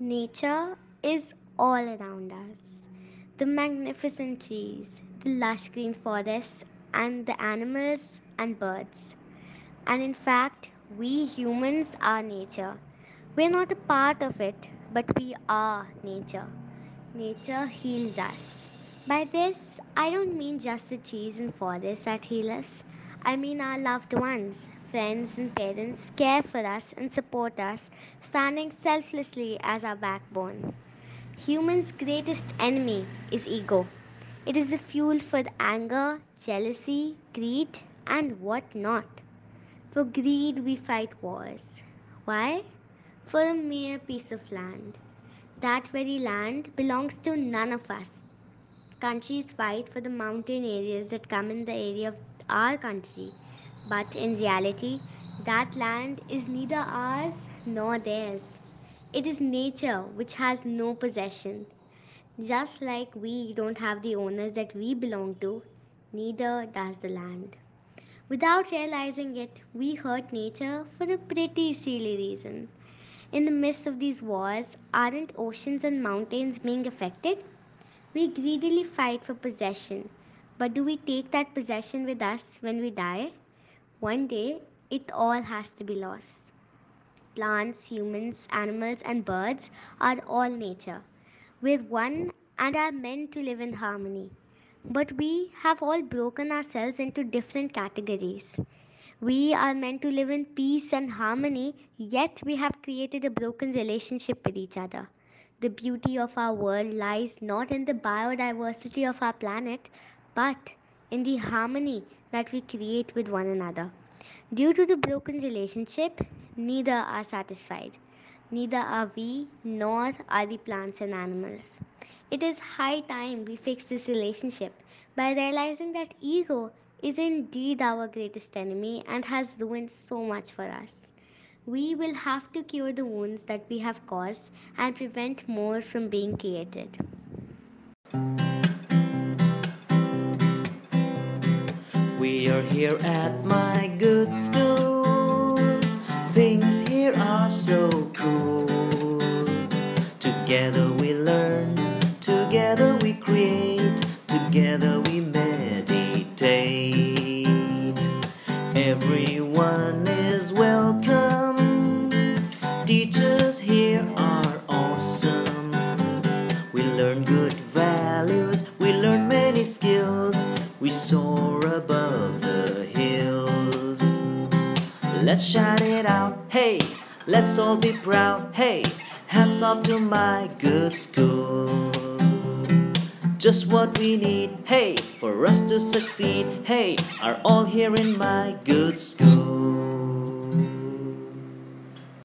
Nature is all around us. The magnificent trees, the lush green forests, and the animals and birds. And in fact, we humans are nature. We're not a part of it, but we are nature. Nature heals us. By this, I don't mean just the trees and forests that heal us. I mean our loved ones, friends, and parents care for us and support us, standing selflessly as our backbone. Humans' greatest enemy is ego. It is the fuel for the anger, jealousy, greed, and what not. For greed, we fight wars. Why? For a mere piece of land. That very land belongs to none of us. Countries fight for the mountain areas that come in the area of our country. But in reality, that land is neither ours nor theirs. It is nature which has no possession. Just like we don't have the owners that we belong to, neither does the land. Without realizing it, we hurt nature for a pretty silly reason. In the midst of these wars, aren't oceans and mountains being affected? We greedily fight for possession, but do we take that possession with us when we die? One day, it all has to be lost. Plants, humans, animals, and birds are all nature. We're one and are meant to live in harmony. But we have all broken ourselves into different categories. We are meant to live in peace and harmony, yet we have created a broken relationship with each other. The beauty of our world lies not in the biodiversity of our planet, but in the harmony that we create with one another. Due to the broken relationship, neither are satisfied. Neither are we, nor are the plants and animals. It is high time we fix this relationship by realizing that ego is indeed our greatest enemy and has ruined so much for us. We will have to cure the wounds that we have caused and prevent more from being created. We are here at my good school. Things here are so cool. Together we learn, together we create, together we meditate. Everyone is welcome. Teachers here are awesome. We learn good values, we learn many skills, we soar above the hills. Let's shout it out, hey, let's all be proud, hey, hats off to my good school. Just what we need, hey, for us to succeed, hey, are all here in my good school.